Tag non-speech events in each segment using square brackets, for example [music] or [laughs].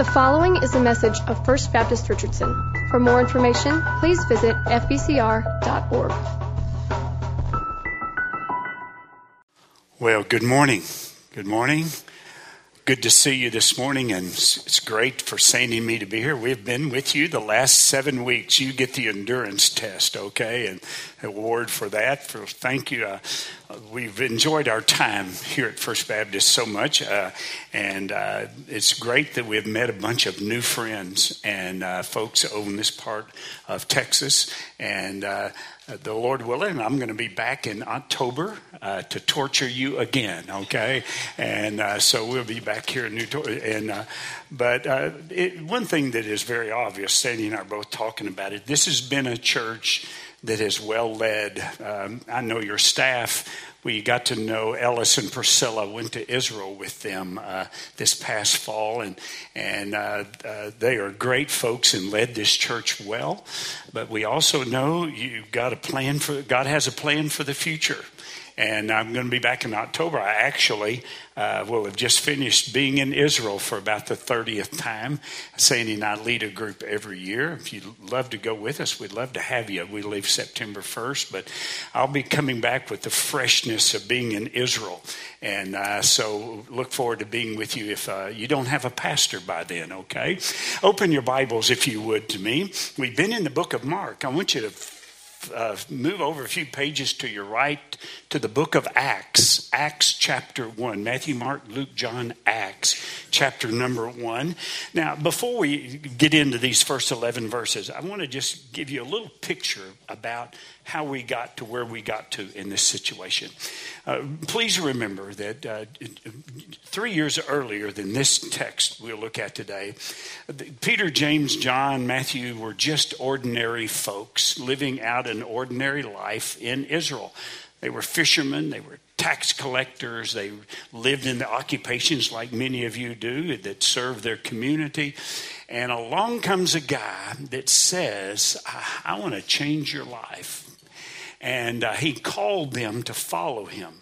The following is a message of First Baptist Richardson. For more information, please visit fbcr.org. Well, good morning. Good morning. Good to see you this morning, and it's great for Sandy and me to be here. We've been with you the last seven weeks. You get the endurance test, okay, and award for that. For thank you. Uh, we've enjoyed our time here at First Baptist so much, uh, and uh, it's great that we've met a bunch of new friends and uh, folks over in this part of Texas, and uh, the Lord willing, I'm going to be back in October uh, to torture you again. Okay, and uh, so we'll be back here in New and uh, but uh, it, one thing that is very obvious, Sandy and I are both talking about it. This has been a church that is well led. Um, I know your staff we got to know Ellis and Priscilla. Went to Israel with them uh, this past fall, and and uh, uh, they are great folks and led this church well. But we also know you've got a plan for God has a plan for the future, and I'm going to be back in October. I actually uh, will have just finished being in Israel for about the 30th time. Sandy and I lead a group every year. If you'd love to go with us, we'd love to have you. We leave September 1st, but I'll be coming back with the freshness of being in Israel. And uh, so look forward to being with you if uh, you don't have a pastor by then, okay? Open your Bibles, if you would, to me. We've been in the book of Mark. I want you to uh, move over a few pages to your right to the book of Acts, Acts chapter 1. Matthew, Mark, Luke, John, Acts chapter number 1. Now, before we get into these first 11 verses, I want to just give you a little picture about how we got to where we got to in this situation. Uh, please remember that uh, three years earlier than this text we'll look at today, Peter, James, John, Matthew were just ordinary folks living out an ordinary life in Israel. They were fishermen, they were tax collectors, they lived in the occupations like many of you do that serve their community. And along comes a guy that says, I, I want to change your life and uh, he called them to follow him.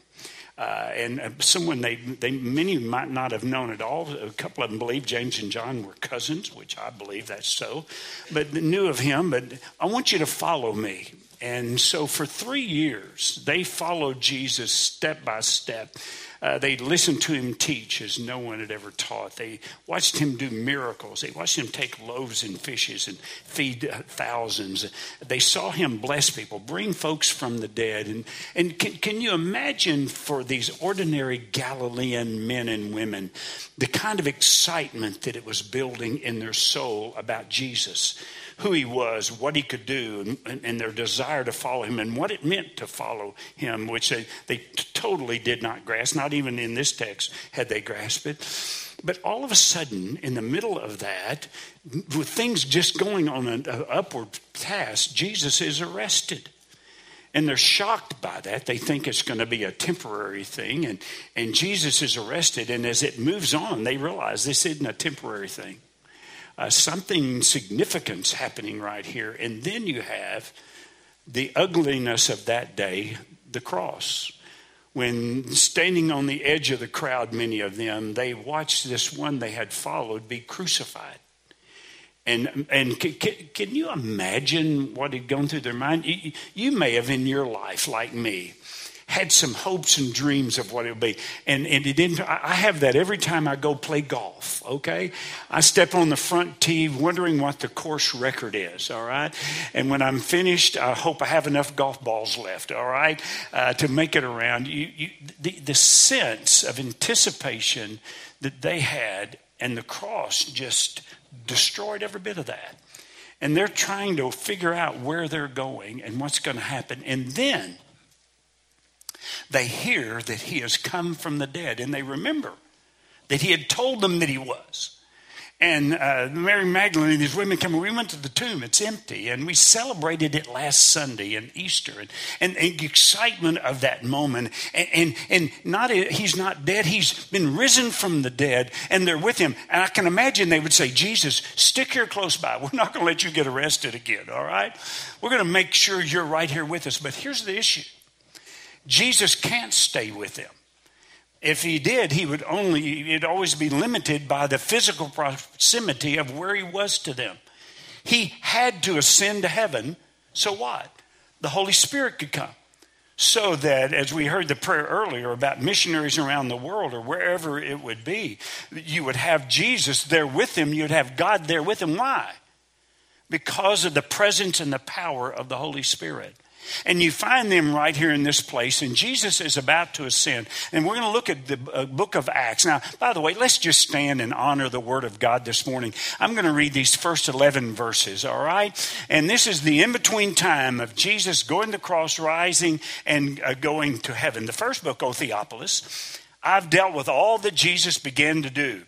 Uh, and uh, someone they, they many might not have known at all. A couple of them believe James and John were cousins, which I believe that's so, but knew of him. But I want you to follow me. And so for three years, they followed Jesus step by step. Uh, they listened to him teach as no one had ever taught. They watched him do miracles. They watched him take loaves and fishes and feed thousands. They saw him bless people, bring folks from the dead. And, and can, can you imagine for these ordinary Galilean men and women the kind of excitement that it was building in their soul about Jesus? Who he was, what he could do, and, and, their desire to follow him, and what it meant to follow him, which they, they totally did not grasp. Not even in this text had they grasped it. But all of a sudden, in the middle of that, with things just going on an upward task, Jesus is arrested. And they're shocked by that. They think it's going to be a temporary thing. And, and Jesus is arrested. And as it moves on, they realize this isn't a temporary thing uh, something significant's happening right here. And then you have the ugliness of that day, the cross. When standing on the edge of the crowd, many of them, they watched this one they had followed be crucified. And, and can, can you imagine what had gone through their mind? You, you may have in your life, like me, had some hopes and dreams of what it would be. And, and it didn't, I have that every time I go play golf, okay? I step on the front tee wondering what the course record is, all right? And when I'm finished, I hope I have enough golf balls left, all right, uh, to make it around. You, you, the, the sense of anticipation that they had and the cross just destroyed every bit of that. And they're trying to figure out where they're going and what's going to happen. And then they hear that he has come from the dead and they remember that he had told them that he was. And uh, Mary Magdalene and these women come. We went to the tomb; it's empty, and we celebrated it last Sunday and Easter, and, and, and the excitement of that moment. And, and and not he's not dead; he's been risen from the dead, and they're with him. And I can imagine they would say, "Jesus, stick here close by. We're not going to let you get arrested again. All right? We're going to make sure you're right here with us." But here's the issue: Jesus can't stay with them. If he did, he would only, it'd always be limited by the physical proximity of where he was to them. He had to ascend to heaven, so what? The Holy Spirit could come. So that, as we heard the prayer earlier about missionaries around the world or wherever it would be, you would have Jesus there with them, you'd have God there with them. Why? Because of the presence and the power of the Holy Spirit. And you find them right here in this place, and Jesus is about to ascend. And we're going to look at the uh, book of Acts. Now, by the way, let's just stand and honor the word of God this morning. I'm going to read these first 11 verses, all right? And this is the in between time of Jesus going to the cross, rising, and uh, going to heaven. The first book, O Theophilus, I've dealt with all that Jesus began to do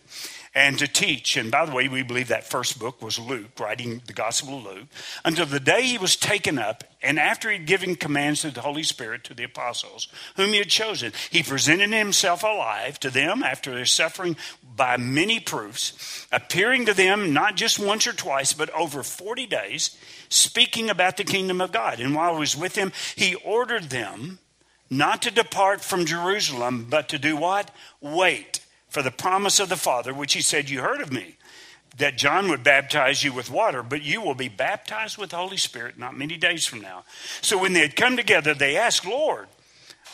and to teach. And by the way, we believe that first book was Luke, writing the Gospel of Luke, until the day he was taken up, and after he'd given commands to the Holy Spirit to the apostles, whom he had chosen, he presented himself alive to them after their suffering by many proofs, appearing to them not just once or twice, but over 40 days, speaking about the kingdom of God. And while he was with them, he ordered them not to depart from Jerusalem, but to do what? Wait for the promise of the Father, which he said, You heard of me, that John would baptize you with water, but you will be baptized with the Holy Spirit not many days from now. So when they had come together, they asked, Lord,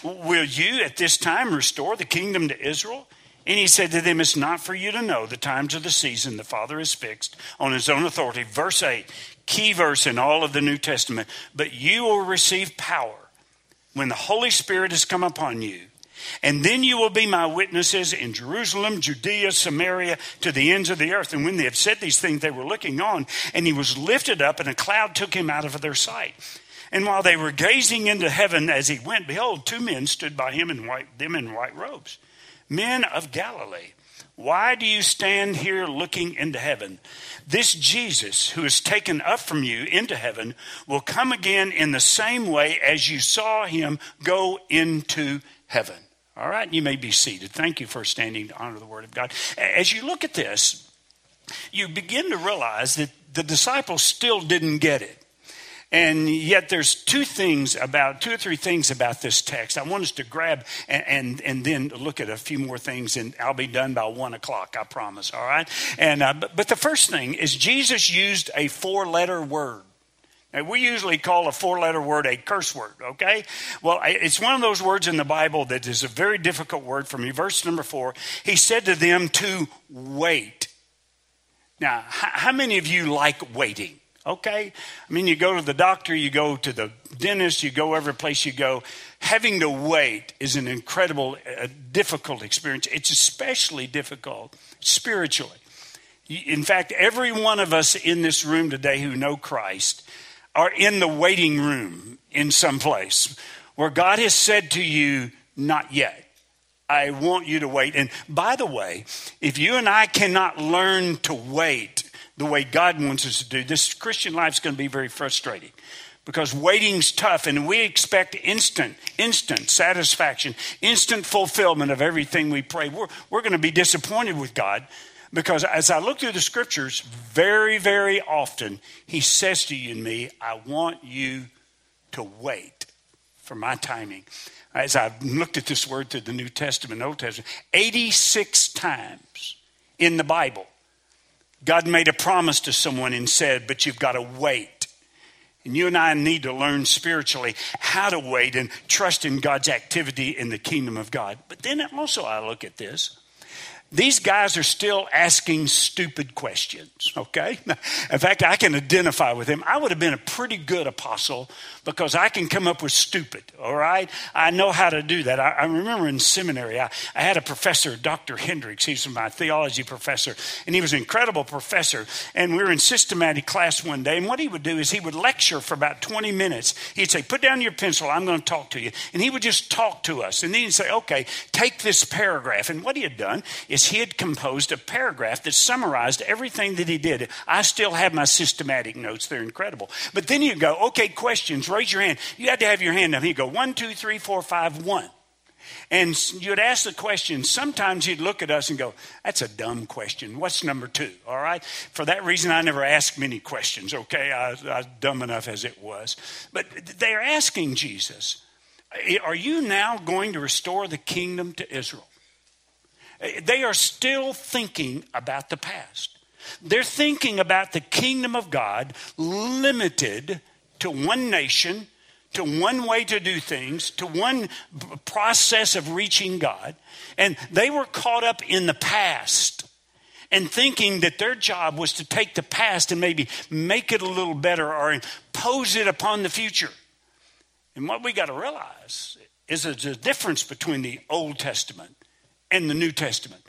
will you at this time restore the kingdom to Israel? And he said to them, It's not for you to know the times of the season the Father has fixed on his own authority. Verse 8, key verse in all of the New Testament. But you will receive power when the Holy Spirit has come upon you and then you will be my witnesses in Jerusalem, Judea, Samaria, to the ends of the earth. And when they had said these things, they were looking on, and he was lifted up, and a cloud took him out of their sight. And while they were gazing into heaven as he went, behold, two men stood by him in white, them in white robes, men of Galilee. Why do you stand here looking into heaven? This Jesus, who is taken up from you into heaven, will come again in the same way as you saw him go into heaven. All right, you may be seated. Thank you for standing to honor the Word of God. As you look at this, you begin to realize that the disciples still didn't get it. And yet, there's two things about, two or three things about this text. I want us to grab and, and, and then look at a few more things, and I'll be done by one o'clock, I promise, all right? And, uh, but, but the first thing is Jesus used a four letter word. And we usually call a four letter word a curse word, okay? Well, it's one of those words in the Bible that is a very difficult word for me. Verse number four, he said to them to wait. Now, how many of you like waiting? Okay? I mean, you go to the doctor, you go to the dentist, you go every place you go. Having to wait is an incredible, difficult experience. It's especially difficult spiritually. In fact, every one of us in this room today who know Christ are in the waiting room in some place where God has said to you, Not yet. I want you to wait. And by the way, if you and I cannot learn to wait the way God wants us to do, this Christian life is going to be very frustrating because waiting's tough and we expect instant, instant satisfaction, instant fulfillment of everything we pray. We're, we're going to be disappointed with God because as I look through the scriptures, very, very often he says to you and me, I want you to wait for my timing. As I've looked at this word through the New Testament, Old Testament, 86 times in the Bible, God made a promise to someone and said, But you've got to wait. And you and I need to learn spiritually how to wait and trust in God's activity in the kingdom of God. But then also I look at this these guys are still asking stupid questions, okay? [laughs] In fact, I can identify with them. I would have been a pretty good apostle because I can come up with stupid, all right? I know how to do that. I, I remember in seminary, I, I, had a professor, Dr. Hendricks. He's my theology professor, and he was an incredible professor. And we were in systematic class one day, and what he would do is he would lecture for about 20 minutes. He'd say, Put down your pencil, I'm going to talk to you. And he would just talk to us. And then he'd say, Okay, take this paragraph. And what he had done is he had composed a paragraph that summarized everything that he did. I still have my systematic notes, they're incredible. But then you go, okay, questions, raise your hand. You had to have your hand up. He'd go, one, two, three, four, five, one. And you'd ask the question. Sometimes he'd look at us and go, That's a dumb question. What's number two? All right. For that reason, I never asked many questions, okay? I, I was dumb enough as it was. But they're asking Jesus, Are you now going to restore the kingdom to Israel? Eh, they are still thinking about the past. They're thinking about the kingdom of God limited to one nation, to one way to do things, to one process of reaching God. And they were caught up in the past and thinking that their job was to take the past and maybe make it a little better or impose it upon the future. And what we got to realize is there's a difference between the Old Testament and the New Testament.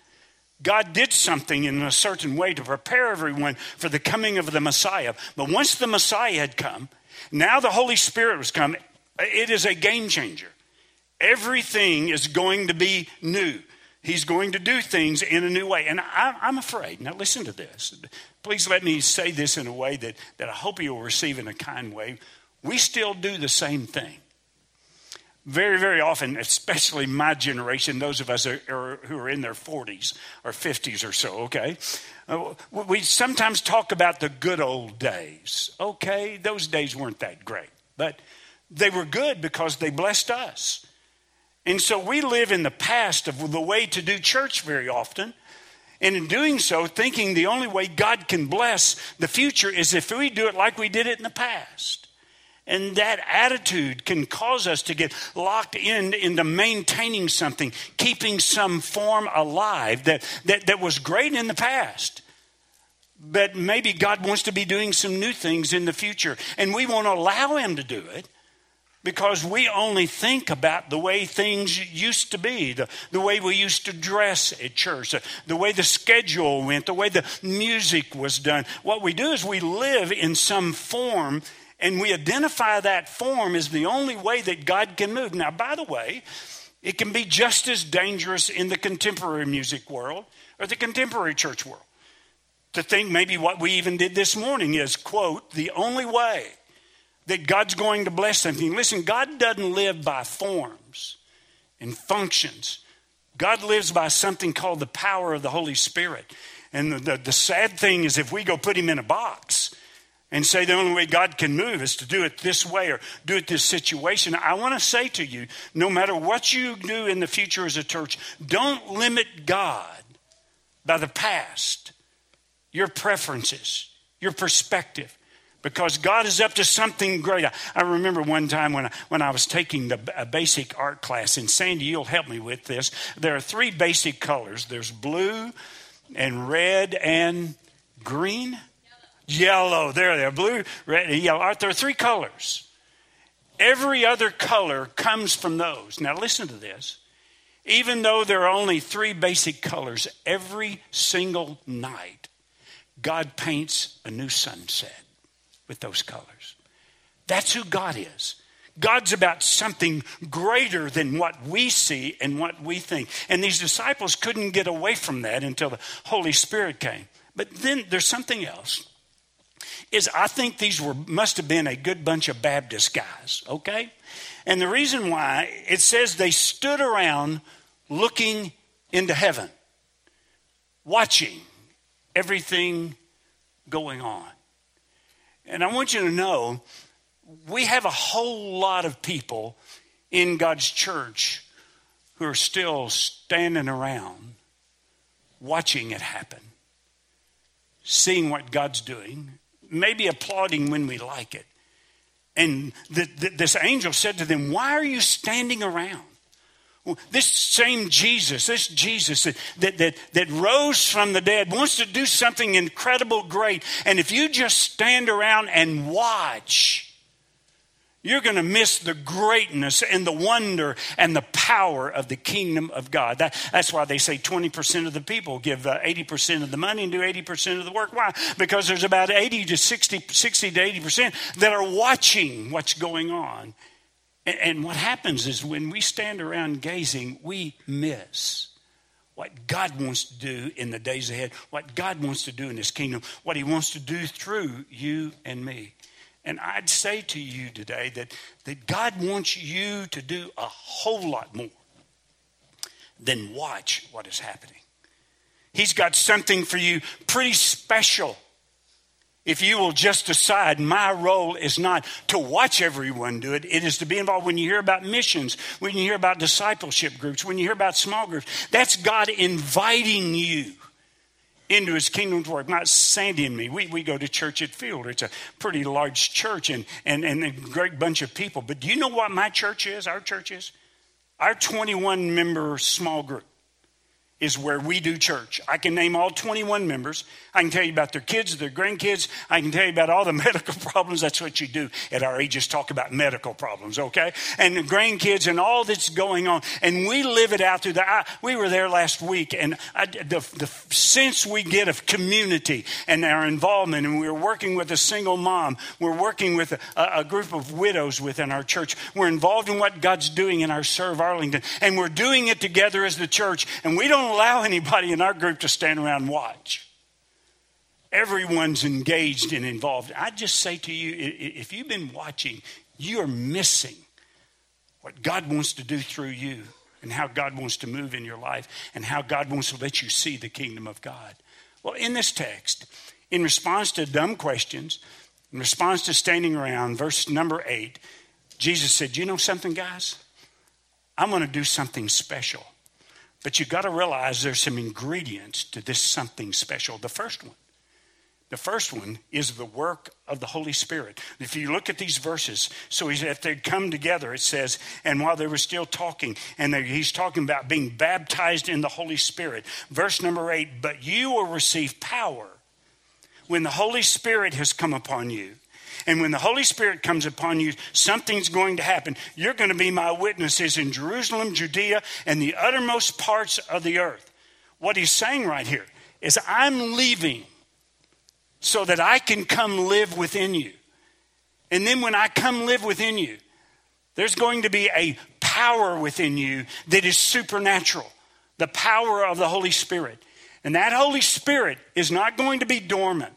God did something in a certain way to prepare everyone for the coming of the Messiah. But once the Messiah had come, now the Holy Spirit was come. It is a game changer. Everything is going to be new. He's going to do things in a new way. And I, am afraid, now listen to this. Please let me say this in a way that, that I hope you'll receive in a kind way. We still do the same thing. Very, very often, especially my generation, those of us are, are, who are in their 40s or 50s or so, okay? Uh, we sometimes talk about the good old days. Okay, those days weren't that great, but they were good because they blessed us. And so we live in the past of the way to do church very often. And in doing so, thinking the only way God can bless the future is if we do it like we did it in the past. And that attitude can cause us to get locked in into maintaining something, keeping some form alive that, that, that was great in the past. But maybe God wants to be doing some new things in the future. And we won't allow Him to do it because we only think about the way things used to be, the, the way we used to dress at church, the, the way the schedule went, the way the music was done. What we do is we live in some form and we identify that form as the only way that God can move. Now, by the way, it can be just as dangerous in the contemporary music world or the contemporary church world to think maybe what we even did this morning is, quote, the only way that God's going to bless something. Listen, God doesn't live by forms and functions. God lives by something called the power of the Holy Spirit. And the, the, the, sad thing is, if we go put him in a box and say the only way God can move is to do it this way or do it this situation, I want to say to you no matter what you do in the future as a church, don't limit God by the past, your preferences, your perspective because God is up to something great. I, remember one time when I, when I was taking the, a basic art class, and Sandy, you'll help me with this. There are three basic colors there's blue, and red, and green. Yellow. There they are. Blue, red, and yellow. There are three colors. Every other color comes from those. Now, listen to this. Even though there are only three basic colors, every single night, God paints a new sunset with those colors. That's who God is. God's about something greater than what we see and what we think. And these disciples couldn't get away from that until the Holy Spirit came. But then there's something else. Is I think these were must have been a good bunch of Baptist guys, okay? And the reason why it says they stood around looking into heaven, watching everything going on. And I want you to know we have a whole lot of people in God's church who are still standing around watching it happen, seeing what God's doing, maybe applauding when we like it. And the, the, this angel said to them, Why are you standing around? This same Jesus, this Jesus that, that, that, that, rose from the dead, wants to do something incredible, great. And if you just stand around and watch, you're going to miss the greatness and the wonder and the power of the kingdom of God. That, that's why they say 20% of the people give uh, 80% of the money and do 80% of the work. Why? Because there's about 80 to 60, 60 to 80% that are watching what's going on and, and what happens is when we stand around gazing, we miss what God wants to do in the days ahead, what God wants to do in His kingdom, what He wants to do through you and me. And I'd say to you today that, that God wants you to do a whole lot more than watch what is happening. He's got something for you pretty special if you will just decide my role is not to watch everyone do it, it is to be involved. When you hear about missions, when you hear about discipleship groups, when you hear about small groups, that's God inviting you into his kingdom's work. Not Sandy and me. We, we go to church at Fielder. It's a pretty large church and, and, and a great bunch of people. But do you know what my church is, our church is? Our 21 member small group is where we do church. I can name all 21 members. I can tell you about their kids, their grandkids. I can tell you about all the [laughs] medical problems. That's what you do at our age, just talk about medical problems, okay? And the grandkids and all that's going on. And we live it out through the, I, we were there last week, and I, the, the sense we get of community and our involvement, and we're working with a single mom, we're working with a, a group of widows within our church. We're involved in what God's doing in our Serve Arlington, and we're doing it together as the church, and we don't don't allow anybody in our group to stand around and watch. Everyone's engaged and involved. I just say to you if you've been watching, you are missing what God wants to do through you and how God wants to move in your life and how God wants to let you see the kingdom of God. Well, in this text, in response to dumb questions, in response to standing around, verse number eight, Jesus said, You know something, guys? I'm going to do something special. But you've got to realize there's some ingredients to this something special. The first one, the first one is the work of the Holy Spirit. If you look at these verses, so if they come together, it says, and while they were still talking, and he's talking about being baptized in the Holy Spirit. Verse number eight, but you will receive power when the Holy Spirit has come upon you and when the Holy Spirit comes upon you, something's going to happen. You're going to be my witnesses in Jerusalem, Judea, and the uttermost parts of the earth. What he's saying right here is, I'm leaving so that I can come live within you. And then when I come live within you, there's going to be a power within you that is supernatural the power of the Holy Spirit. And that Holy Spirit is not going to be dormant.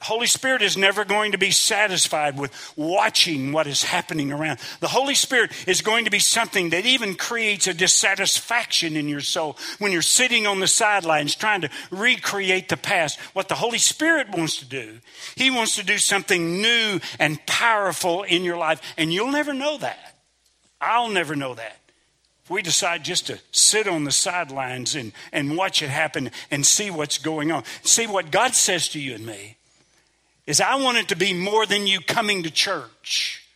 Holy Spirit is never going to be satisfied with watching what is happening around. The Holy Spirit is going to be something that even creates a dissatisfaction in your soul when you're sitting on the sidelines trying to recreate the past. What the Holy Spirit wants to do, He wants to do something new and powerful in your life, and you'll never know that. I'll never know that. If we decide just to sit on the sidelines and, and watch it happen and see what's going on, see what God says to you and me is I want it to be more than you coming to church.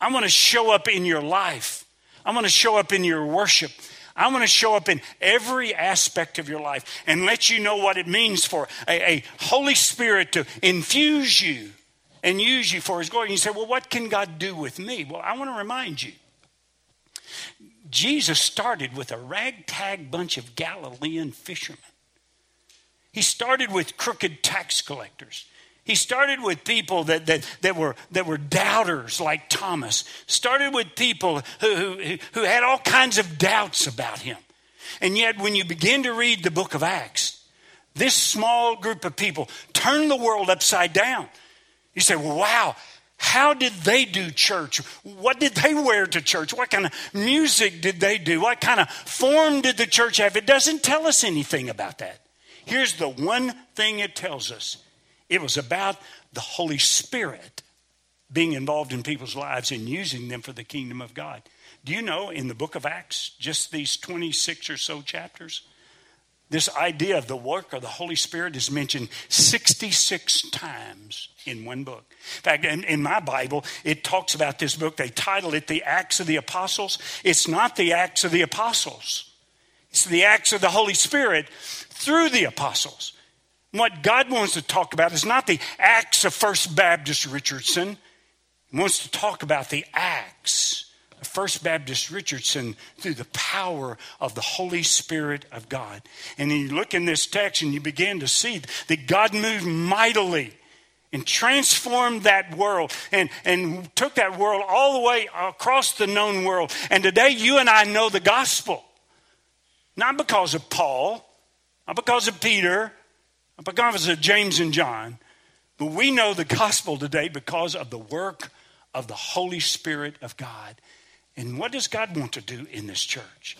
I want to show up in your life. I want to show up in your worship. I want to show up in every aspect of your life and let you know what it means for a, a Holy Spirit to infuse you and use you for His glory. And you say, Well, what can God do with me? Well, I want to remind you Jesus started with a ragtag bunch of Galilean fishermen. He started with crooked tax collectors. He started with people that, that, that, were, that were doubters like Thomas, started with people who, who, who had all kinds of doubts about him. And yet, when you begin to read the book of Acts, this small group of people turned the world upside down. You say, well, wow, how did they do church? What did they wear to church? What kind of music did they do? What kind of form did the church have? It doesn't tell us anything about that. Here's the one thing it tells us it was about the Holy Spirit being involved in people's lives and using them for the kingdom of God. Do you know in the book of Acts, just these 26 or so chapters, this idea of the work of the Holy Spirit is mentioned 66 times in one book. In fact, in, in, my Bible, it talks about this book. They title it The Acts of the Apostles. It's not the Acts of the Apostles, it's the Acts of the Holy Spirit through the apostles. What God wants to talk about is not the acts of First Baptist Richardson. He wants to talk about the acts of First Baptist Richardson through the power of the Holy Spirit of God. And you look in this text and you begin to see that God moved mightily and transformed that world and, and took that world all the way across the known world. And today you and I know the gospel. Not because of Paul, not because of Peter, because of James and John, but we know the gospel today because of the work of the Holy Spirit of God. And what does God want to do in this church?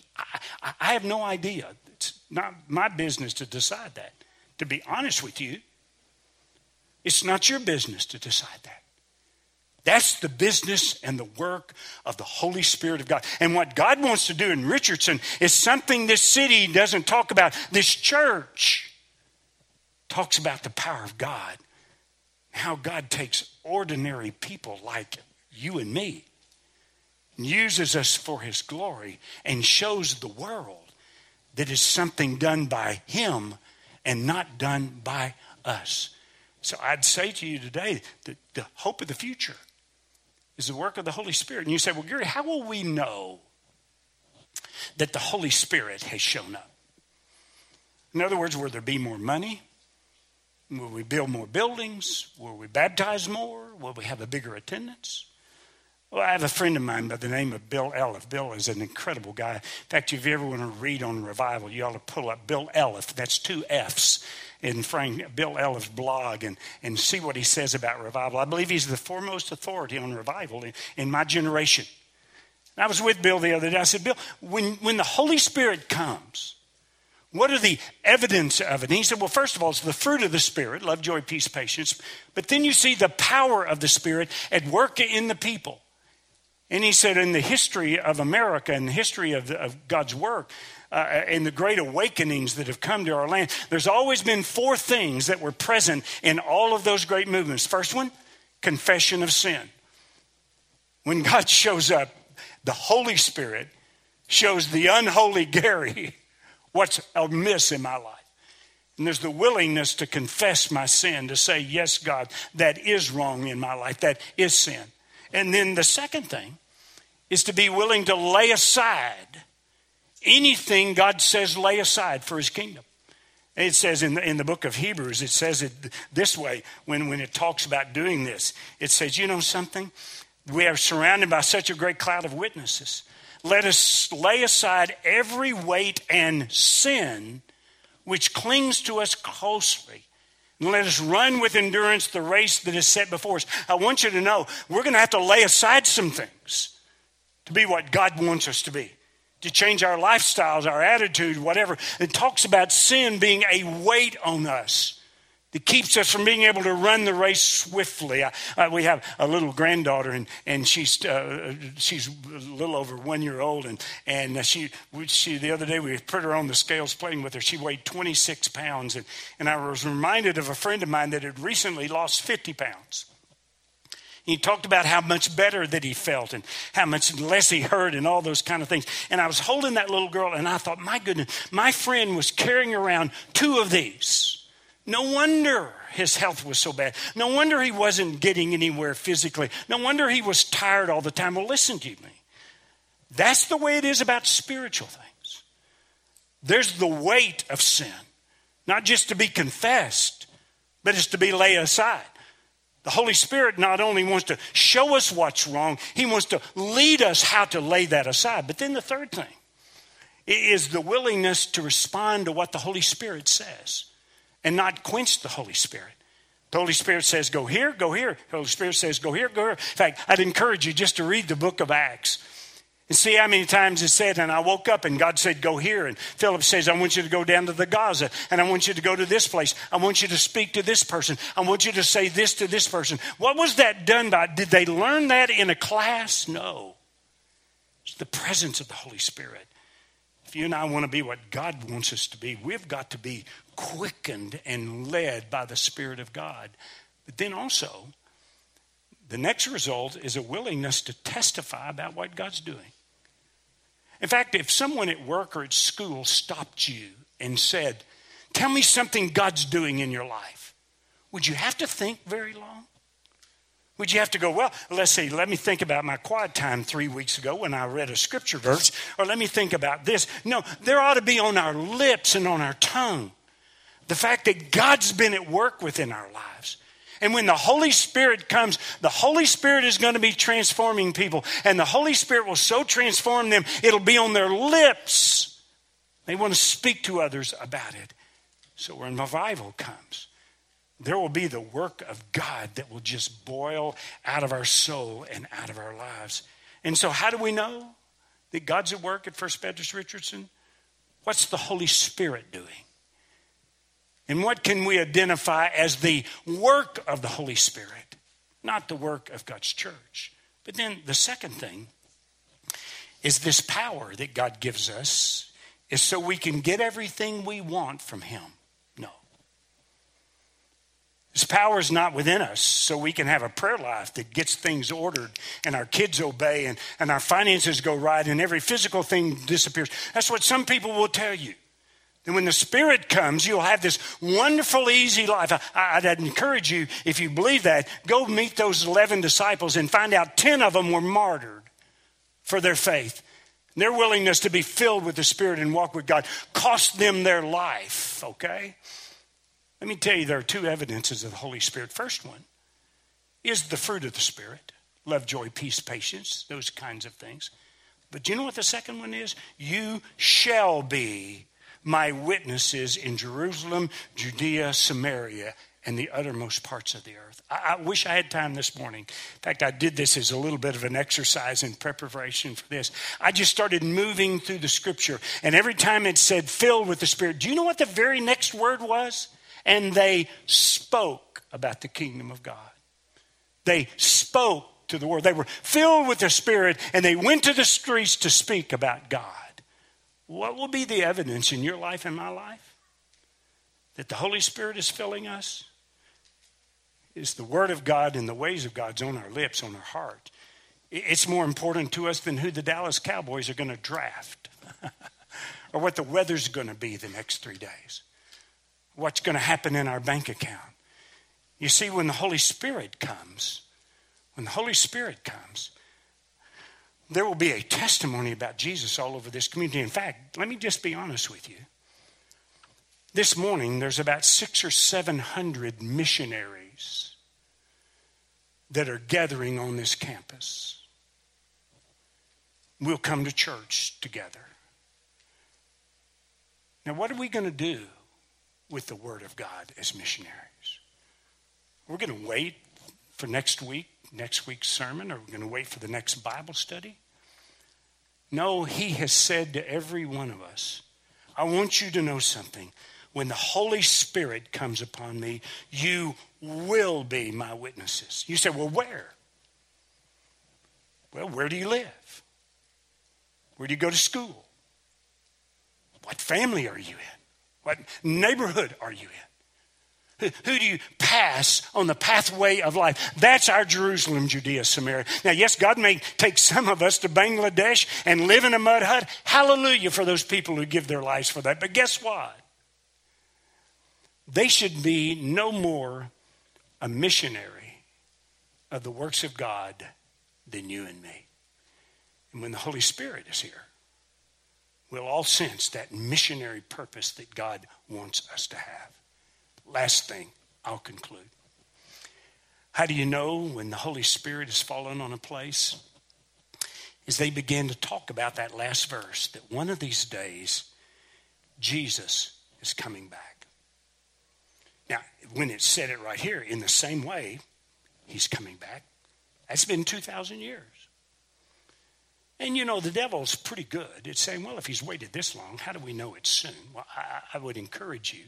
I, I, have no idea. It's not my business to decide that. To be honest with you, It's not your business to decide that. That's the business and the work of the Holy Spirit of God. And what God wants to do in Richardson is something this city doesn't talk about. This church talks about the power of God, how God takes ordinary people like you and me, uses us for his glory, and shows the world that is something done by him and not done by us. So I'd say to you today that the hope of the future is the work of the Holy Spirit. And you say, well, Gary, how will we know that the Holy Spirit has shown up? In other words, will there be more money? Will we build more buildings? Will we baptize more? Will we have a bigger attendance? Well, I have a friend of mine by the name of Bill Elliff. Bill is an incredible guy. In fact, if you ever want to read on revival, you ought to pull up Bill Elliff. That's two F's in Frank Bill Elliff's blog and, and see what he says about revival. I believe he's the foremost authority on revival in, in my generation. I was with Bill the other day. I said, Bill, when, when the Holy Spirit comes, what are the evidence of it? And he said, Well, first of all, it's the fruit of the Spirit love, joy, peace, patience. But then you see the power of the Spirit at work in the people. And he said, In the history of America and the history of, of God's work, uh, in the great awakenings that have come to our land, there's always been four things that were present in all of those great movements. First one, confession of sin. When God [laughs] shows up, the Holy Spirit shows the unholy Gary [laughs] what's amiss in my life. And there's the willingness to confess my sin, to say, Yes, God, that is wrong in my life, that is sin. And then the second thing is to be willing to lay aside anything God says lay aside for his kingdom. It says in the, in the book of Hebrews, it says it this way when, when it talks about doing this. It says, you know something? We are surrounded by such a great cloud of witnesses. Let us lay aside every weight and sin which clings to us closely. And let us run with endurance the race that is set before us. I want you to know we're going to have to lay aside some things to be what God wants us to be to change our lifestyles, our attitude, whatever. It talks about sin being a weight on us that keeps us from being able to run the race swiftly. I, I, we have a little granddaughter, and, and she's, uh, she's a little over one year old. And, and she, she, the other day, we put her on the scales playing with her. She weighed 26 pounds. And, and I was reminded of a friend of mine that had recently lost 50 pounds. He talked about how much better that he felt and how much less he hurt and all those kind of things. And I was holding that little girl and I thought, my goodness, my friend was carrying around two of these. No wonder his health was so bad. No wonder he wasn't getting anywhere physically. No wonder he was tired all the time. Well, listen to me. That's the way it is about spiritual things. There's the weight of sin, not just to be confessed, but it's to be laid aside. The Holy Spirit not only wants to show us what's wrong, He wants to lead us how to lay that aside. But then the third thing is the willingness to respond to what the Holy Spirit says and not quench the Holy Spirit. The Holy Spirit says, Go here, go here. The Holy Spirit says, Go here, go here. In fact, I'd encourage you just to read the book of Acts. And see how many times it said, and I woke up and God said, Go here. And Philip says, I want you to go down to the Gaza, and I want you to go to this place. I want you to speak to this person. I want you to say this to this person. What was that done by? Did they learn that in a class? No. It's the presence of the Holy Spirit. You and I want to be what God wants us to be, we've got to be quickened and led by the Spirit of God. But then also, the next result is a willingness to testify about what God's doing. In fact, if someone at work or at school stopped you and said, Tell me something God's doing in your life, would you have to think very long? Would you have to go, well, let's see, let me think about my quiet time three weeks ago when I read a scripture verse, or let me think about this. No, there ought to be on our lips and on our tongue the fact that God's been at work within our lives. And when the Holy Spirit comes, the Holy Spirit is going to be transforming people. And the Holy Spirit will so transform them, it'll be on their lips. They want to speak to others about it. So when revival comes, there will be the work of God that will just boil out of our soul and out of our lives. And so, how do we know that God's at work at First Baptist Richardson? What's the Holy Spirit doing? And what can we identify as the work of the Holy Spirit? Not the work of God's church. But then the second thing is this power that God gives us is so we can get everything we want from Him. His power is not within us, so we can have a prayer life that gets things ordered and our kids obey and, and our finances go right and every physical thing disappears. That's what some people will tell you. And when the Spirit comes, you'll have this wonderful, easy life. I, would encourage you, if you believe that, go meet those 11 disciples and find out 10 of them were martyred for their faith. Their willingness to be filled with the Spirit and walk with God cost them their life, okay? Let me tell you, there are two evidences of the Holy Spirit. First one is the fruit of the Spirit love, joy, peace, patience, those kinds of things. But do you know what the second one is? You shall be my witnesses in Jerusalem, Judea, Samaria, and the uttermost parts of the earth. I, I, wish I had time this morning. In fact, I did this as a little bit of an exercise in preparation for this. I just started moving through the scripture, and every time it said filled with the Spirit, do you know what the very next word was? And they spoke about the kingdom of God. They spoke to the world. They were filled with the Spirit, and they went to the streets to speak about God. What will be the evidence in your life and my life that the Holy Spirit is filling us? Is the Word of God and the ways of God's on our lips, on our heart. It's more important to us than who the Dallas Cowboys are going to draft [laughs] or what the weather's going to be the next three days, what's going to happen in our bank account. You see, when the Holy Spirit comes, when the Holy Spirit comes, there will be a testimony about Jesus all over this community. In fact, let me just be honest with you. This morning, there's about six or seven hundred missionaries that are gathering on this campus. We'll come to church together. Now, what are we going to do with the Word of God as missionaries? We're going to wait for next week next week's sermon? Are we're going to wait for the next Bible study? No, He has said to every one of us, I want you to know something. When the Holy Spirit comes upon me, you will be my witnesses. You say, Well, where? Well, where do you live? Where do you go to school? What family are you in? What neighborhood are you in? Who, do you pass on the pathway of life? That's our Jerusalem, Judea, Samaria. Now, yes, God may take some of us to Bangladesh and live in a mud hut. Hallelujah for those people who give their lives for that. But guess what? They should be no more a missionary of the works of God than you and me. And when the Holy Spirit is here, we'll all sense that missionary purpose that God wants us to have. Last thing, I'll conclude. How do you know when the Holy Spirit has fallen on a place? Is they begin to talk about that last verse that one of these days Jesus is coming back. Now, when it said it right here, in the same way, he's coming back. That's been 2,000 years. And you know, the devil's pretty good. It's saying, well, if he's waited this long, how do we know it's soon? Well, I, I would encourage you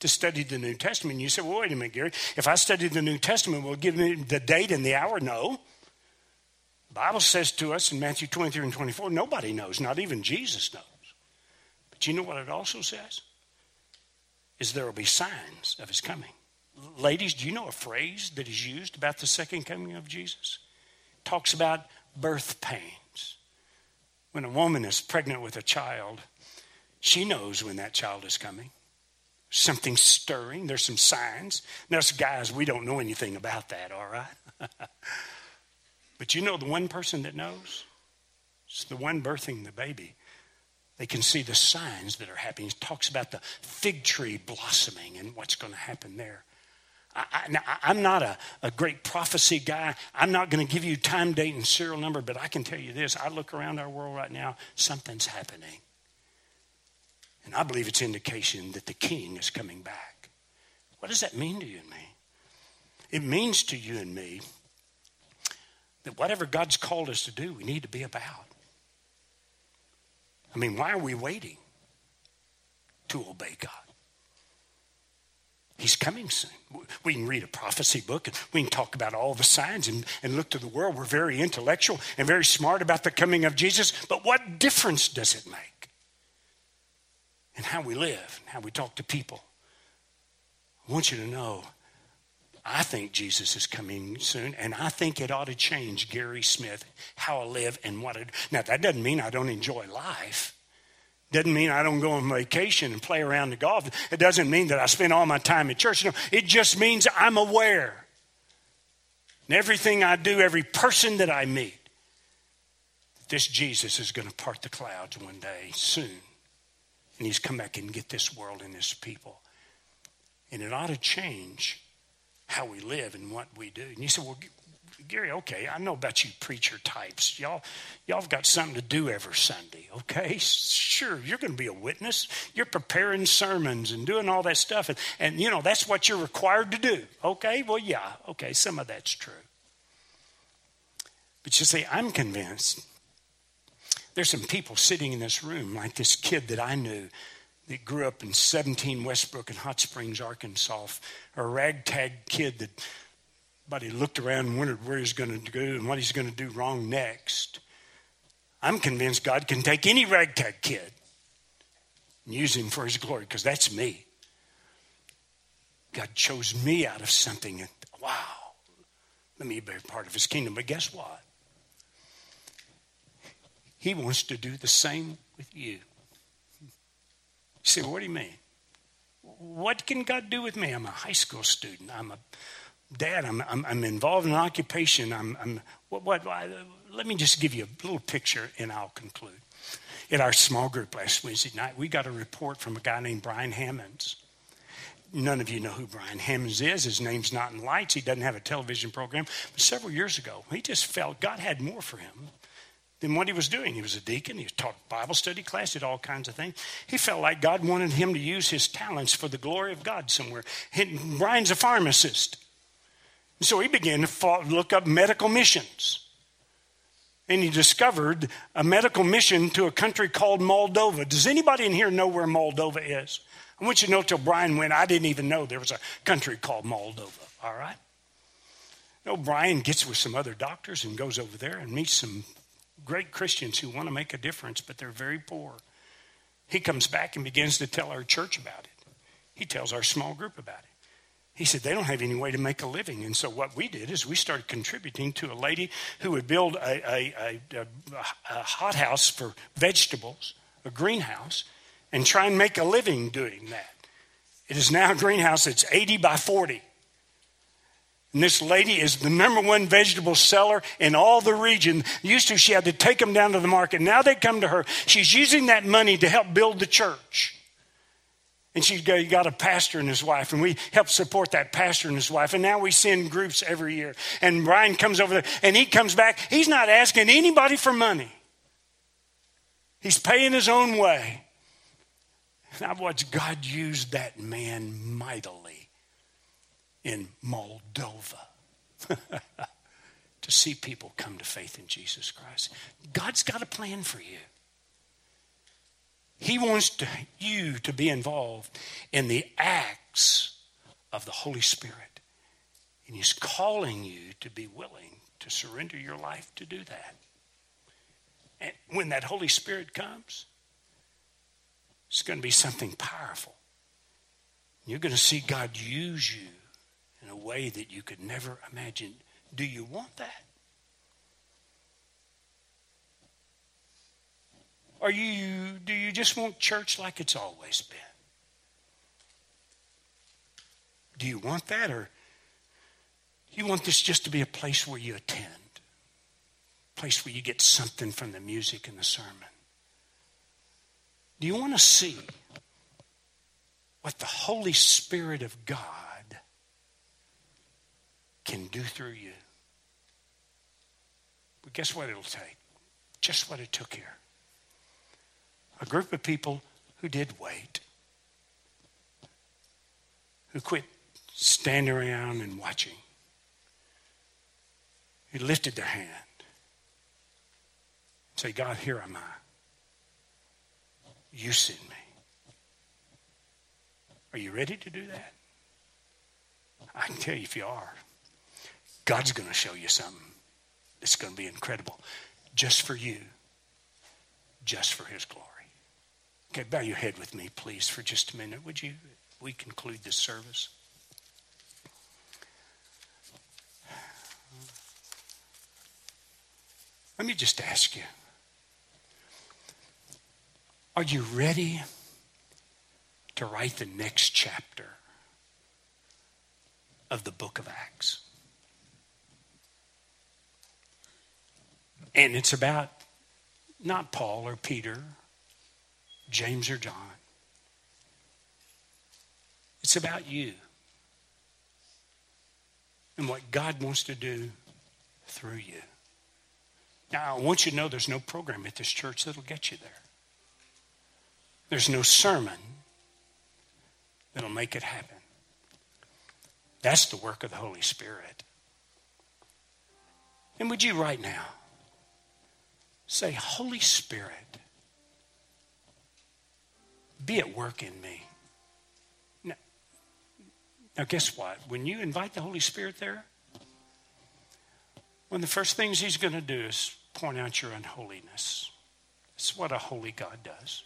to study the New Testament. You say, well, wait a minute, Gary. If I study the New Testament, will give me the date and the hour? No. The Bible says to us in Matthew 23 and 24, nobody knows, not even Jesus knows. But you know what it also says? Is there will be signs of his coming. Ladies, do you know a phrase that is used about the second coming of Jesus? It talks about birth pains. When a woman is pregnant with a child, she knows when that child is coming Something's stirring. There's some signs. Now, us guys, we don't know anything about that, all right? [laughs] but you know the one person that knows? It's the one birthing the baby. They can see the signs that are happening. He talks about the fig tree blossoming and what's going to happen there. I, am not a, a great prophecy guy. I'm not going to give you time, date, and serial number, but I can tell you this. I look around our world right now, something's happening. And I believe it's indication that the king is coming back. What does that mean to you and me? It means to you and me that whatever God's called us to do, we need to be about. I mean, why are we waiting to obey God? He's coming soon. We can read a prophecy book and we can talk about all the signs and, and look to the world. We're very intellectual and very smart about the coming of Jesus, but what difference does it make in how we live and how we talk to people? I want you to know I think Jesus is coming soon, and I think it ought to change Gary Smith, how I live and what I do. Now, that doesn't mean I don't enjoy life. Doesn't mean I don't go on vacation and play around the golf. It doesn't mean that I spend all my time at church. No, it just means I'm aware. And everything I do, every person that I meet, this Jesus is going to part the clouds one day soon. And he's come back and get this world and this people. And it ought to change how we live and what we do. And you say, well, Gary, okay, I know about you preacher types. Y'all, y'all have got something to do every Sunday, okay? Sure, you're going to be a witness. You're preparing sermons and doing all that stuff. And, and, you know, that's what you're required to do, okay? Well, yeah, okay, some of that's true. But you see, I'm convinced there's some people sitting in this room, like this kid that I knew that grew up in 17 Westbrook in Hot Springs, Arkansas, a ragtag kid that but he looked around and wondered where he's going to go and what he's going to do wrong next. I'm convinced God can take any ragtag kid and use him for his glory because that's me. God chose me out of something and wow, let me be part of his kingdom. But guess what? He wants to do the same with you. You say, what do you mean? What can God do with me? I'm a high school student. I'm a dad. I'm, I'm, I'm involved in an occupation. I'm, I'm what, what, let me just give you a little picture and I'll conclude. In our small group last Wednesday night, we got a report from a guy named Brian Hammonds. None of you know who Brian Hammonds is. His name's not in lights. He doesn't have a television program. But several years ago, he just felt God had more for him than what he was doing. He was a deacon, he taught Bible study class, did all kinds of things. He felt like God wanted him to use his talents for the glory of God somewhere. Brian's a pharmacist. So he began to look up medical missions. And he discovered a medical mission to a country called Moldova. Does anybody in here know where Moldova is? I want you to know till Brian went, I didn't even know there was a country called Moldova. All right? No, Brian gets with some other doctors and goes over there and meets some great Christians who want to make a difference, but they're very poor. He comes back and begins to tell our church about it. He tells our small group about it. He said they don't have any way to make a living. And so what we did is we started contributing to a lady who would build a, a, a, a hothouse for vegetables, a greenhouse, and try and make a living doing that. It is now a greenhouse that's 80 by 40. And this lady is the number one vegetable seller in all the region. Used to, she had to take them down to the market. Now they come to her. She's using that money to help build the church. And she's got a pastor and his wife, and we help support that pastor and his wife. And now we send groups every year. And Brian comes over there, and he comes back. He's not asking anybody for money, he's paying his own way. And I've watched God use that man mightily in Moldova [laughs] to see people come to faith in Jesus Christ. God's got a plan for you. He wants to, you to be involved in the acts of the Holy Spirit. And He's calling you to be willing to surrender your life to do that. And when that Holy Spirit comes, it's going to be something powerful. You're going to see God use you in a way that you could never imagine. Do you want that? Or you do you just want church like it's always been? Do you want that or you want this just to be a place where you attend? A place where you get something from the music and the sermon? Do you want to see what the Holy Spirit of God can do through you. But guess what it'll take? Just what it took here. A group of people who did wait, who quit standing around and watching, who lifted their hand and say, God, here am I. You send me. Are you ready to do that? I can tell you if you are, God's going to show you something that's going to be incredible just for you, just for His glory. Okay, bow your head with me, please, for just a minute. Would you? We conclude this service. Let me just ask you Are you ready to write the next chapter of the book of Acts? And it's about not Paul or Peter, James or John. It's about you and what God wants to do through you. Now, I want you to know there's no program at this church that'll get you there. There's no sermon that'll make it happen. That's the work of the Holy Spirit. And would you right now say, Holy Spirit, be at work in me? Now, now, guess what? When you invite the Holy Spirit there, one of the first things he's going to do is point out your unholiness. It's what a holy God does.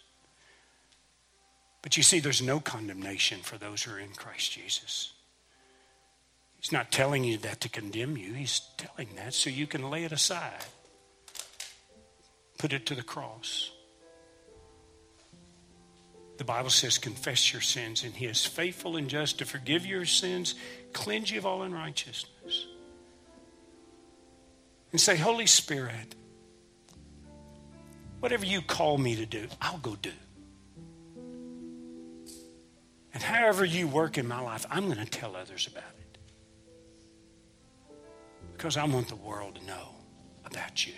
But you see, there's no condemnation for those who are in Christ Jesus. He's not telling you that to condemn you, He's telling that so you can lay it aside, put it to the cross. The Bible says, confess your sins, and He is faithful and just to forgive your sins, cleanse you of all unrighteousness. And say, Holy Spirit, whatever you call me to do, I'll go do. And however you work in my life, I'm going to tell others about it. Because I want the world to know about you.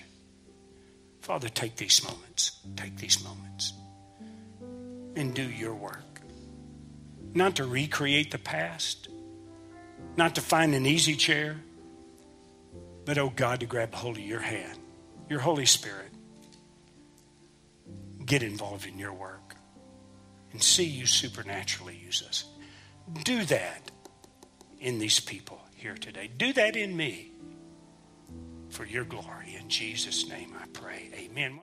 Father, take these moments. Take these moments. And do your work. Not to recreate the past, not to find an easy chair, but, oh God, to grab hold of your hand, your Holy Spirit. Get involved in your work and see you supernaturally use us. Do that in these people here today. Do that in me for your glory. In Jesus' name I pray. Amen.